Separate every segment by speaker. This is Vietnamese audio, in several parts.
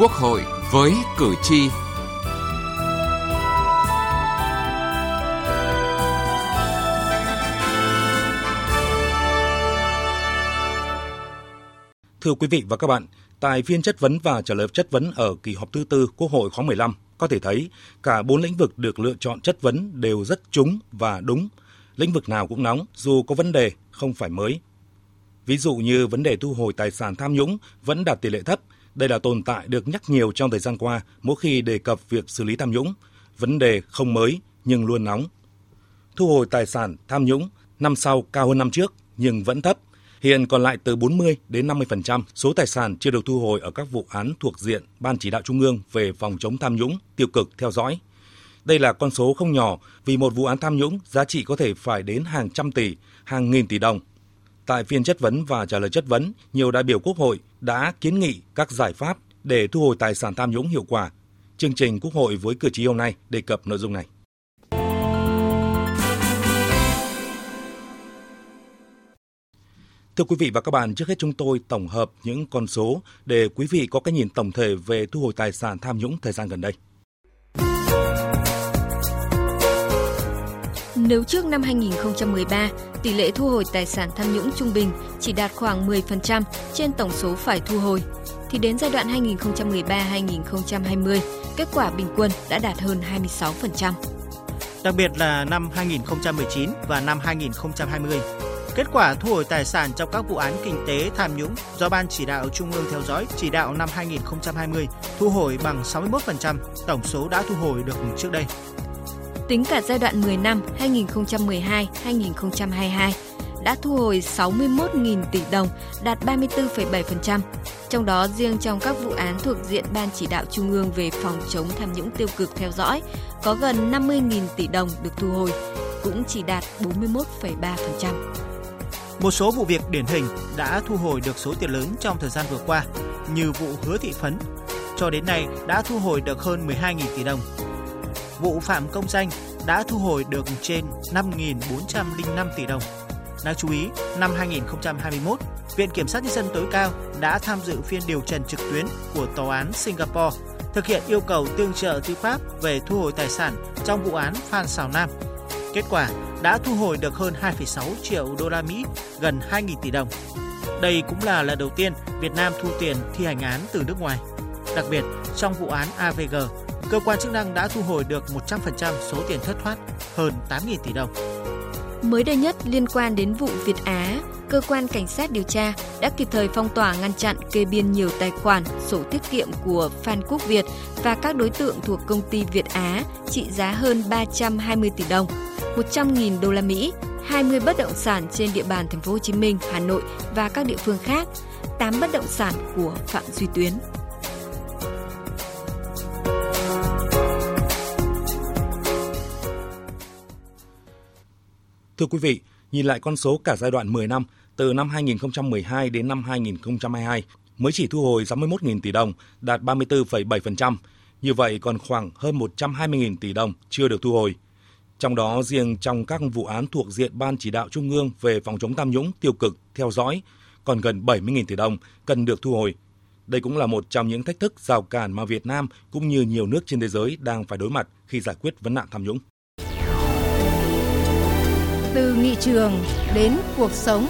Speaker 1: Quốc hội với cử tri. Thưa quý vị và các bạn, tại phiên chất vấn và trả lời chất vấn ở kỳ họp thứ tư Quốc hội khóa 15, có thể thấy cả bốn lĩnh vực được lựa chọn chất vấn đều rất trúng và đúng. Lĩnh vực nào cũng nóng, dù có vấn đề không phải mới. Ví dụ như vấn đề thu hồi tài sản tham nhũng vẫn đạt tỷ lệ thấp, đây là tồn tại được nhắc nhiều trong thời gian qua mỗi khi đề cập việc xử lý tham nhũng. Vấn đề không mới nhưng luôn nóng. Thu hồi tài sản tham nhũng năm sau cao hơn năm trước nhưng vẫn thấp. Hiện còn lại từ 40 đến 50% số tài sản chưa được thu hồi ở các vụ án thuộc diện Ban chỉ đạo Trung ương về phòng chống tham nhũng, tiêu cực theo dõi. Đây là con số không nhỏ vì một vụ án tham nhũng giá trị có thể phải đến hàng trăm tỷ, hàng nghìn tỷ đồng. Tại phiên chất vấn và trả lời chất vấn, nhiều đại biểu Quốc hội đã kiến nghị các giải pháp để thu hồi tài sản tham nhũng hiệu quả. Chương trình Quốc hội với cử tri hôm nay đề cập nội dung này. Thưa quý vị và các bạn, trước hết chúng tôi tổng hợp những con số để quý vị có cái nhìn tổng thể về thu hồi tài sản tham nhũng thời gian gần đây.
Speaker 2: Nếu trước năm 2013, tỷ lệ thu hồi tài sản tham nhũng trung bình chỉ đạt khoảng 10% trên tổng số phải thu hồi, thì đến giai đoạn 2013-2020, kết quả bình quân đã đạt hơn 26%.
Speaker 3: Đặc biệt là năm 2019 và năm 2020, kết quả thu hồi tài sản trong các vụ án kinh tế tham nhũng do Ban chỉ đạo Trung ương theo dõi chỉ đạo năm 2020 thu hồi bằng 61% tổng số đã thu hồi được trước đây.
Speaker 2: Tính cả giai đoạn 10 năm 2012-2022 đã thu hồi 61.000 tỷ đồng, đạt 34,7%. Trong đó riêng trong các vụ án thuộc diện Ban chỉ đạo Trung ương về phòng chống tham nhũng tiêu cực theo dõi có gần 50.000 tỷ đồng được thu hồi, cũng chỉ đạt 41,3%.
Speaker 3: Một số vụ việc điển hình đã thu hồi được số tiền lớn trong thời gian vừa qua, như vụ hứa thị phấn, cho đến nay đã thu hồi được hơn 12.000 tỷ đồng. Vụ phạm công danh đã thu hồi được trên 5.405 tỷ đồng. Đáng chú ý, năm 2021, Viện Kiểm sát Nhân dân tối cao đã tham dự phiên điều trần trực tuyến của Tòa án Singapore thực hiện yêu cầu tương trợ tư pháp về thu hồi tài sản trong vụ án Phan Xào Nam. Kết quả đã thu hồi được hơn 2,6 triệu đô la Mỹ, gần 2.000 tỷ đồng. Đây cũng là lần đầu tiên Việt Nam thu tiền thi hành án từ nước ngoài. Đặc biệt, trong vụ án AVG, cơ quan chức năng đã thu hồi được 100% số tiền thất thoát, hơn 8.000 tỷ đồng.
Speaker 2: Mới đây nhất liên quan đến vụ Việt Á, cơ quan cảnh sát điều tra đã kịp thời phong tỏa ngăn chặn kê biên nhiều tài khoản, sổ tiết kiệm của Phan Quốc Việt và các đối tượng thuộc công ty Việt Á trị giá hơn 320 tỷ đồng, 100.000 đô la Mỹ, 20 bất động sản trên địa bàn thành phố Hồ Chí Minh, Hà Nội và các địa phương khác, 8 bất động sản của Phạm Duy Tuyến.
Speaker 1: Thưa quý vị, nhìn lại con số cả giai đoạn 10 năm, từ năm 2012 đến năm 2022, mới chỉ thu hồi 61.000 tỷ đồng, đạt 34,7%. Như vậy còn khoảng hơn 120.000 tỷ đồng chưa được thu hồi. Trong đó riêng trong các vụ án thuộc diện Ban chỉ đạo Trung ương về phòng chống tham nhũng tiêu cực theo dõi còn gần 70.000 tỷ đồng cần được thu hồi. Đây cũng là một trong những thách thức rào cản mà Việt Nam cũng như nhiều nước trên thế giới đang phải đối mặt khi giải quyết vấn nạn tham nhũng.
Speaker 4: Từ nghị trường đến cuộc sống.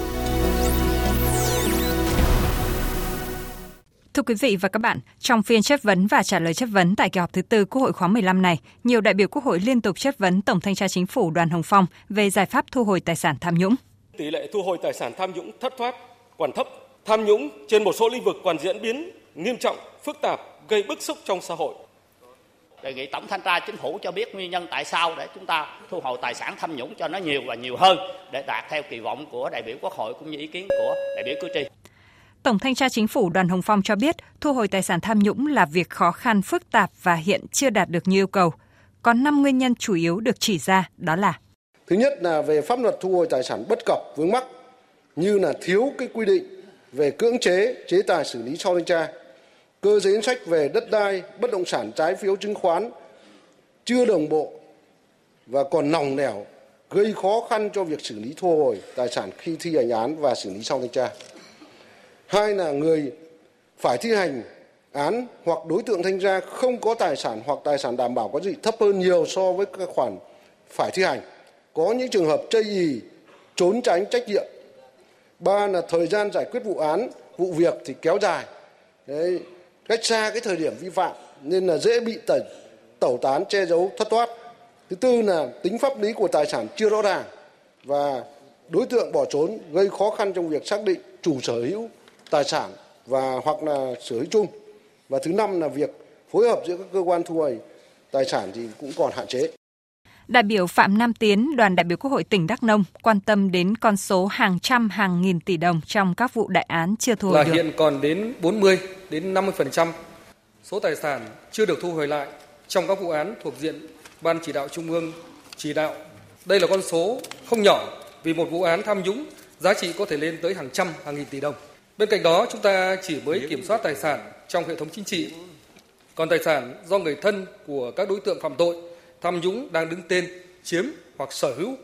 Speaker 5: Thưa quý vị và các bạn, trong phiên chất vấn và trả lời chất vấn tại kỳ họp thứ tư Quốc hội khóa 15 này, nhiều đại biểu Quốc hội liên tục chất vấn Tổng thanh tra Chính phủ Đoàn Hồng Phong về giải pháp thu hồi tài sản tham nhũng.
Speaker 6: Tỷ lệ thu hồi tài sản tham nhũng thất thoát còn thấp, tham nhũng trên một số lĩnh vực còn diễn biến nghiêm trọng, phức tạp, gây bức xúc trong xã hội.
Speaker 7: Đề nghị Tổng thanh tra Chính phủ cho biết nguyên nhân tại sao để chúng ta thu hồi tài sản tham nhũng cho nó nhiều và nhiều hơn để đạt theo kỳ vọng của đại biểu Quốc hội cũng như ý kiến của đại biểu cử tri.
Speaker 5: Tổng thanh tra chính phủ Đoàn Hồng Phong cho biết thu hồi tài sản tham nhũng là việc khó khăn phức tạp và hiện chưa đạt được như yêu cầu. Có 5 nguyên nhân chủ yếu được chỉ ra đó là
Speaker 8: Thứ nhất là về pháp luật thu hồi tài sản bất cập vướng mắc như là thiếu cái quy định về cưỡng chế, chế tài xử lý sau thanh tra, cơ chế chính sách về đất đai, bất động sản trái phiếu chứng khoán chưa đồng bộ và còn nòng nẻo gây khó khăn cho việc xử lý thu hồi tài sản khi thi hành án và xử lý sau thanh tra. Hai là người phải thi hành án hoặc đối tượng thanh tra không có tài sản hoặc tài sản đảm bảo có gì thấp hơn nhiều so với các khoản phải thi hành. Có những trường hợp chây ý, trốn tránh trách nhiệm. Ba là thời gian giải quyết vụ án, vụ việc thì kéo dài. Đấy, cách xa cái thời điểm vi phạm nên là dễ bị tẩy, tẩu tán che giấu thất thoát. Thứ tư là tính pháp lý của tài sản chưa rõ ràng và đối tượng bỏ trốn gây khó khăn trong việc xác định chủ sở hữu tài sản và hoặc là sở hữu chung. Và thứ năm là việc phối hợp giữa các cơ quan thu hồi tài sản thì cũng còn hạn chế.
Speaker 5: Đại biểu Phạm Nam Tiến, đoàn đại biểu Quốc hội tỉnh Đắk Nông quan tâm đến con số hàng trăm hàng nghìn tỷ đồng trong các vụ đại án chưa thu hồi
Speaker 9: là
Speaker 5: được.
Speaker 9: hiện còn đến 40 đến 50% số tài sản chưa được thu hồi lại trong các vụ án thuộc diện Ban chỉ đạo Trung ương chỉ đạo. Đây là con số không nhỏ vì một vụ án tham nhũng giá trị có thể lên tới hàng trăm hàng nghìn tỷ đồng. Bên cạnh đó, chúng ta chỉ mới kiểm soát tài sản trong hệ thống chính trị. Còn tài sản do người thân của các đối tượng phạm tội tham nhũng đang đứng tên chiếm hoặc sở hữu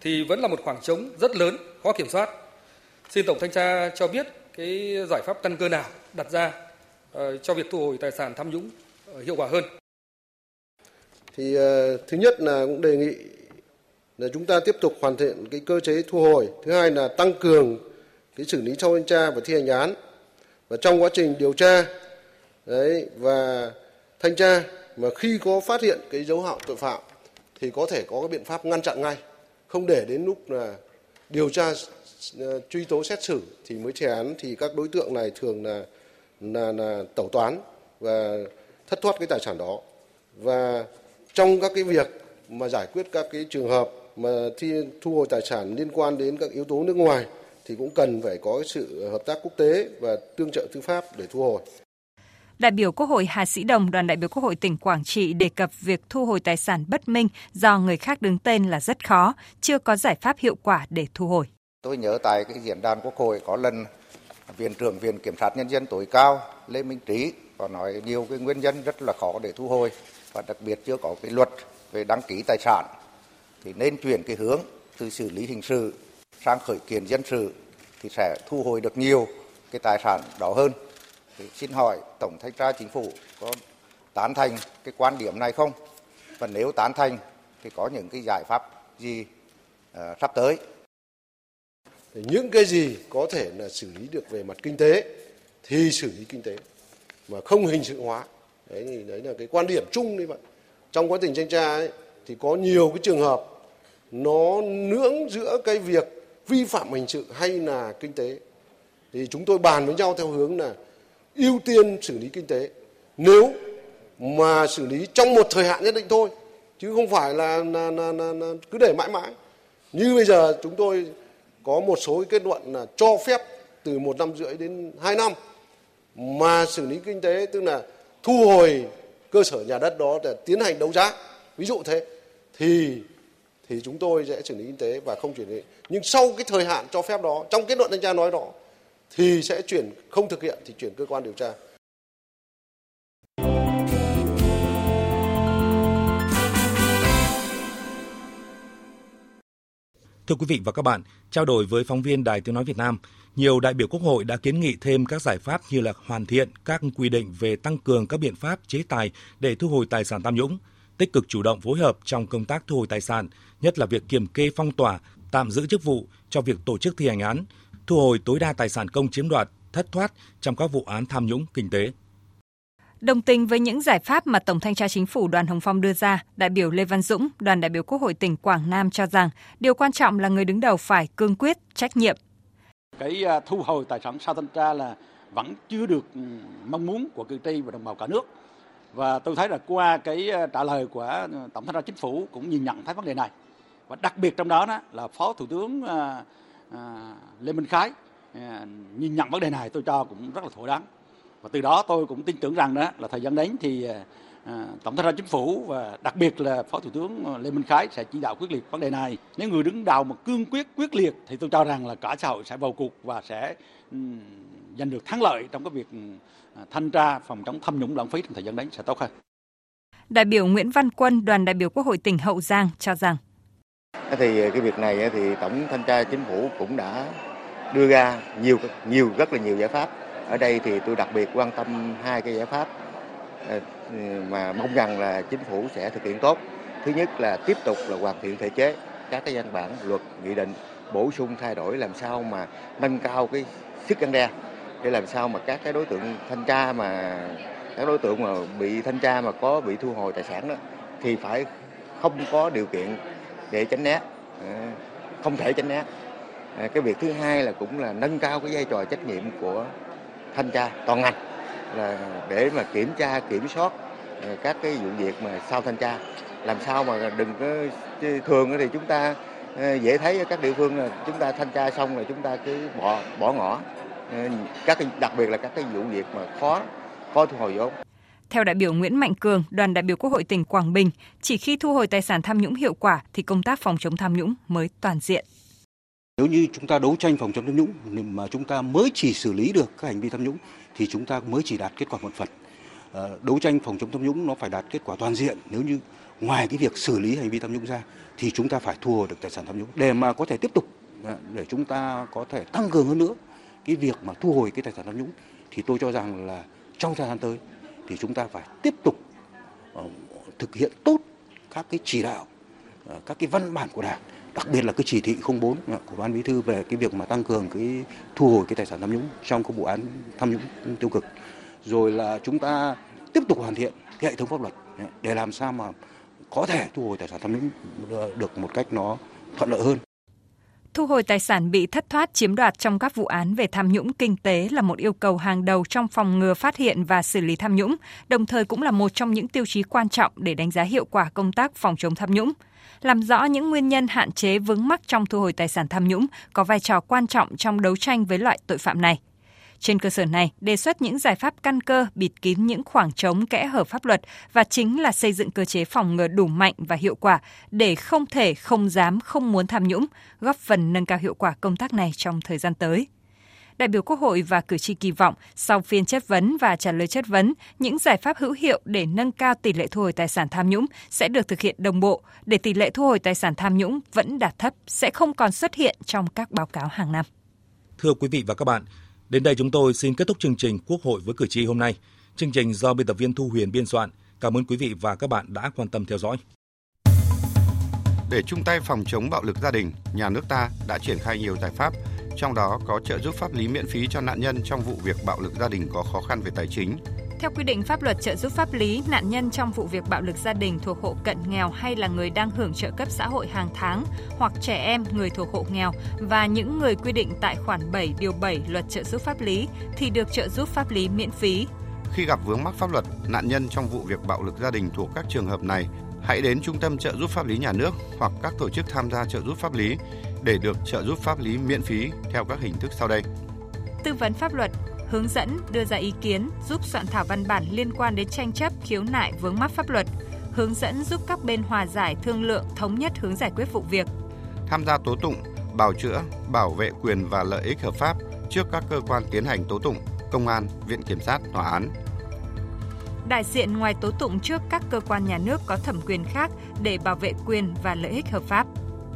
Speaker 9: thì vẫn là một khoảng trống rất lớn, khó kiểm soát. Xin Tổng Thanh tra cho biết cái giải pháp căn cơ nào đặt ra uh, cho việc thu hồi tài sản tham nhũng uh, hiệu quả hơn.
Speaker 8: Thì uh, thứ nhất là cũng đề nghị là chúng ta tiếp tục hoàn thiện cái cơ chế thu hồi. Thứ hai là tăng cường cái xử lý sau thanh tra và thi hành án. Và trong quá trình điều tra đấy và thanh tra mà khi có phát hiện cái dấu hiệu tội phạm thì có thể có cái biện pháp ngăn chặn ngay, không để đến lúc là điều tra ờ, truy tố xét xử thì mới thi án thì các đối tượng này thường là là, là tẩu toán và thất thoát cái tài sản đó và trong các cái việc mà giải quyết các cái trường hợp mà thi thu hồi tài sản liên quan đến các yếu tố nước ngoài thì cũng cần phải có cái sự hợp tác quốc tế và tương trợ tư pháp để thu hồi.
Speaker 5: Đại biểu Quốc hội Hà Sĩ Đồng, đoàn đại biểu Quốc hội tỉnh Quảng Trị đề cập việc thu hồi tài sản bất minh do người khác đứng tên là rất khó, chưa có giải pháp hiệu quả để thu hồi.
Speaker 10: Tôi nhớ tại cái diễn đàn Quốc hội có lần Viện trưởng Viện Kiểm sát Nhân dân tối cao Lê Minh Trí có nói nhiều cái nguyên nhân rất là khó để thu hồi và đặc biệt chưa có cái luật về đăng ký tài sản thì nên chuyển cái hướng từ xử lý hình sự sang khởi kiện dân sự thì sẽ thu hồi được nhiều cái tài sản đó hơn. Thì xin hỏi Tổng Thanh tra Chính phủ có tán thành cái quan điểm này không? Và nếu tán thành thì có những cái giải pháp gì uh, sắp tới?
Speaker 8: Những cái gì có thể là xử lý được về mặt kinh tế thì xử lý kinh tế mà không hình sự hóa. Đấy thì đấy là cái quan điểm chung như vậy. Trong quá trình thanh tra ấy, thì có nhiều cái trường hợp nó nưỡng giữa cái việc vi phạm hình sự hay là kinh tế thì chúng tôi bàn với nhau theo hướng là ưu tiên xử lý kinh tế. Nếu mà xử lý trong một thời hạn nhất định thôi chứ không phải là, là, là, là, là cứ để mãi mãi. Như bây giờ chúng tôi có một số kết luận là cho phép từ một năm rưỡi đến hai năm mà xử lý kinh tế tức là thu hồi cơ sở nhà đất đó để tiến hành đấu giá. Ví dụ thế thì thì chúng tôi sẽ xử lý kinh tế và không chuyển đi. Nhưng sau cái thời hạn cho phép đó, trong kết luận thanh tra nói đó, thì sẽ chuyển không thực hiện thì chuyển cơ quan điều tra.
Speaker 1: Thưa quý vị và các bạn, trao đổi với phóng viên Đài Tiếng Nói Việt Nam, nhiều đại biểu Quốc hội đã kiến nghị thêm các giải pháp như là hoàn thiện các quy định về tăng cường các biện pháp chế tài để thu hồi tài sản tham nhũng, tích cực chủ động phối hợp trong công tác thu hồi tài sản, nhất là việc kiểm kê phong tỏa, tạm giữ chức vụ cho việc tổ chức thi hành án, thu hồi tối đa tài sản công chiếm đoạt, thất thoát trong các vụ án tham nhũng kinh tế.
Speaker 5: Đồng tình với những giải pháp mà Tổng thanh tra Chính phủ Đoàn Hồng Phong đưa ra, đại biểu Lê Văn Dũng, đoàn đại biểu Quốc hội tỉnh Quảng Nam cho rằng điều quan trọng là người đứng đầu phải cương quyết, trách nhiệm.
Speaker 11: Cái à, thu hồi tài sản sau thanh tra là vẫn chưa được ừ, mong muốn của cử tri và đồng bào cả nước. Và tôi thấy là qua cái à, trả lời của Tổng thanh tra Chính phủ cũng nhìn nhận thấy vấn đề này. Và đặc biệt trong đó, đó là Phó Thủ tướng à, À, lê Minh Khái. À, nhìn nhận vấn đề này tôi cho cũng rất là thỏa đáng. Và từ đó tôi cũng tin tưởng rằng đó là thời gian đến thì à, tổng thanh tra chính phủ và đặc biệt là phó thủ tướng lê minh khái sẽ chỉ đạo quyết liệt vấn đề này. Nếu người đứng đầu mà cương quyết quyết liệt thì tôi cho rằng là cả xã hội sẽ vào cuộc và sẽ giành được thắng lợi trong cái việc thanh tra, phòng chống tham nhũng lãng phí trong thời gian đến. Sẽ tốt hơn.
Speaker 5: Đại biểu Nguyễn Văn Quân, đoàn đại biểu Quốc hội tỉnh Hậu Giang cho rằng
Speaker 10: thì ờ, cái việc này ờ, thì tổng thanh tra chính phủ cũng đã đưa ra nhiều nhiều, rất là nhiều giải pháp Ở đây thì tôi đặc biệt quan tâm hai cái giải pháp ờ, mà mong rằng là chính phủ sẽ thực hiện tốt. Thứ nhất là tiếp tục là hoàn thiện thể chế, các cái văn bản, luật, nghị định, bổ sung thay đổi làm sao mà nâng cao cái sức răn đe, để làm sao mà các cái đối tượng thanh tra mà, các đối tượng mà bị thanh tra mà có bị thu hồi tài sản đó, thì phải không có điều kiện để tránh né. Ờ, không thể tránh né. Ờ, cái việc thứ hai là cũng là nâng cao cái vai trò trách nhiệm của thanh tra toàn ngành là để mà kiểm tra, kiểm soát ờ, các cái vụ việc mà sau thanh tra. Làm sao mà đừng có thường thì chúng ta dễ thấy ở các địa phương là chúng ta thanh tra xong rồi chúng ta cứ bỏ bỏ ngỏ. Các đặc biệt là các cái vụ việc mà khó khó thu hồi vốn
Speaker 5: theo đại biểu Nguyễn Mạnh Cường, đoàn đại biểu Quốc hội tỉnh Quảng Bình, chỉ khi thu hồi tài sản tham nhũng hiệu quả thì công tác phòng chống tham nhũng mới toàn diện.
Speaker 12: Nếu như chúng ta đấu tranh phòng chống tham nhũng mà chúng ta mới chỉ xử lý được các hành vi tham nhũng thì chúng ta mới chỉ đạt kết quả một phần. Ờ, đấu tranh phòng chống tham nhũng nó phải đạt kết quả toàn diện. Nếu như ngoài cái việc xử lý hành vi tham nhũng ra thì chúng ta phải thu hồi được tài sản tham nhũng để mà có thể tiếp tục ờ, để chúng ta có thể tăng cường hơn nữa cái việc mà thu hồi cái tài sản tham nhũng thì tôi cho rằng là trong thời gian tới thì chúng ta phải tiếp tục ờ, thực hiện tốt các cái chỉ đạo, ờ, các cái văn bản của Đảng, đặc biệt là cái chỉ thị 04 của ban bí thư về cái việc mà tăng cường cái thu hồi cái tài sản tham nhũng trong các vụ án tham nhũng tiêu cực. Rồi là chúng ta tiếp tục hoàn thiện cái hệ thống pháp luật để làm sao mà có thể thu hồi tài sản tham nhũng ờ, được một cách nó thuận lợi hơn.
Speaker 5: Thu hồi tài sản bị thất thoát chiếm đoạt trong các vụ án về tham nhũng kinh tế là một yêu cầu hàng đầu trong phòng ngừa phát hiện và xử lý tham nhũng, đồng thời cũng là một trong những tiêu chí quan trọng để đánh giá hiệu quả công tác phòng chống tham nhũng. Làm rõ những nguyên nhân hạn chế vướng mắc trong thu hồi tài sản tham nhũng có vai trò quan trọng trong đấu tranh với loại tội phạm này. Trên cơ sở này, đề xuất những giải pháp căn cơ bịt kín những khoảng trống kẽ hở pháp luật và chính là xây dựng cơ chế phòng ngừa đủ mạnh và hiệu quả để không thể, không dám, không muốn tham nhũng, góp phần nâng cao hiệu quả công tác này trong thời gian tới đại biểu Quốc hội và cử tri kỳ vọng sau phiên chất vấn và trả lời chất vấn, những giải pháp hữu hiệu để nâng cao tỷ lệ thu hồi tài sản tham nhũng sẽ được thực hiện đồng bộ để tỷ lệ thu hồi tài sản tham nhũng vẫn đạt thấp, sẽ không còn xuất hiện trong các báo cáo hàng năm.
Speaker 1: Thưa quý vị và các bạn, Đến đây chúng tôi xin kết thúc chương trình Quốc hội với cử tri hôm nay. Chương trình do biên tập viên Thu Huyền biên soạn. Cảm ơn quý vị và các bạn đã quan tâm theo dõi.
Speaker 13: Để chung tay phòng chống bạo lực gia đình, nhà nước ta đã triển khai nhiều giải pháp, trong đó có trợ giúp pháp lý miễn phí cho nạn nhân trong vụ việc bạo lực gia đình có khó khăn về tài chính,
Speaker 5: theo quy định pháp luật trợ giúp pháp lý, nạn nhân trong vụ việc bạo lực gia đình thuộc hộ cận nghèo hay là người đang hưởng trợ cấp xã hội hàng tháng hoặc trẻ em người thuộc hộ nghèo và những người quy định tại khoản 7 điều 7 luật trợ giúp pháp lý thì được trợ giúp pháp lý miễn phí.
Speaker 13: Khi gặp vướng mắc pháp luật, nạn nhân trong vụ việc bạo lực gia đình thuộc các trường hợp này hãy đến Trung tâm trợ giúp pháp lý nhà nước hoặc các tổ chức tham gia trợ giúp pháp lý để được trợ giúp pháp lý miễn phí theo các hình thức sau đây.
Speaker 5: Tư vấn pháp luật, hướng dẫn, đưa ra ý kiến, giúp soạn thảo văn bản liên quan đến tranh chấp, khiếu nại vướng mắc pháp luật, hướng dẫn giúp các bên hòa giải, thương lượng, thống nhất hướng giải quyết vụ việc.
Speaker 13: Tham gia tố tụng, bào chữa, bảo vệ quyền và lợi ích hợp pháp trước các cơ quan tiến hành tố tụng, công an, viện kiểm sát, tòa án.
Speaker 5: Đại diện ngoài tố tụng trước các cơ quan nhà nước có thẩm quyền khác để bảo vệ quyền và lợi ích hợp pháp.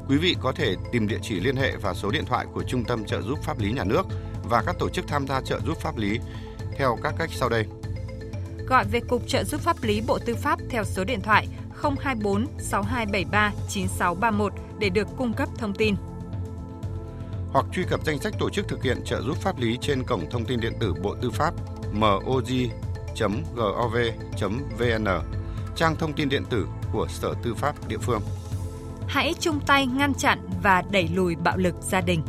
Speaker 13: Quý vị có thể tìm địa chỉ liên hệ và số điện thoại của Trung tâm trợ giúp pháp lý nhà nước và các tổ chức tham gia trợ giúp pháp lý theo các cách sau đây.
Speaker 5: Gọi về Cục Trợ giúp pháp lý Bộ Tư pháp theo số điện thoại 024 6273 9631 để được cung cấp thông tin.
Speaker 13: Hoặc truy cập danh sách tổ chức thực hiện trợ giúp pháp lý trên cổng thông tin điện tử Bộ Tư pháp moj.gov.vn, trang thông tin điện tử của Sở Tư pháp địa phương.
Speaker 5: Hãy chung tay ngăn chặn và đẩy lùi bạo lực gia đình.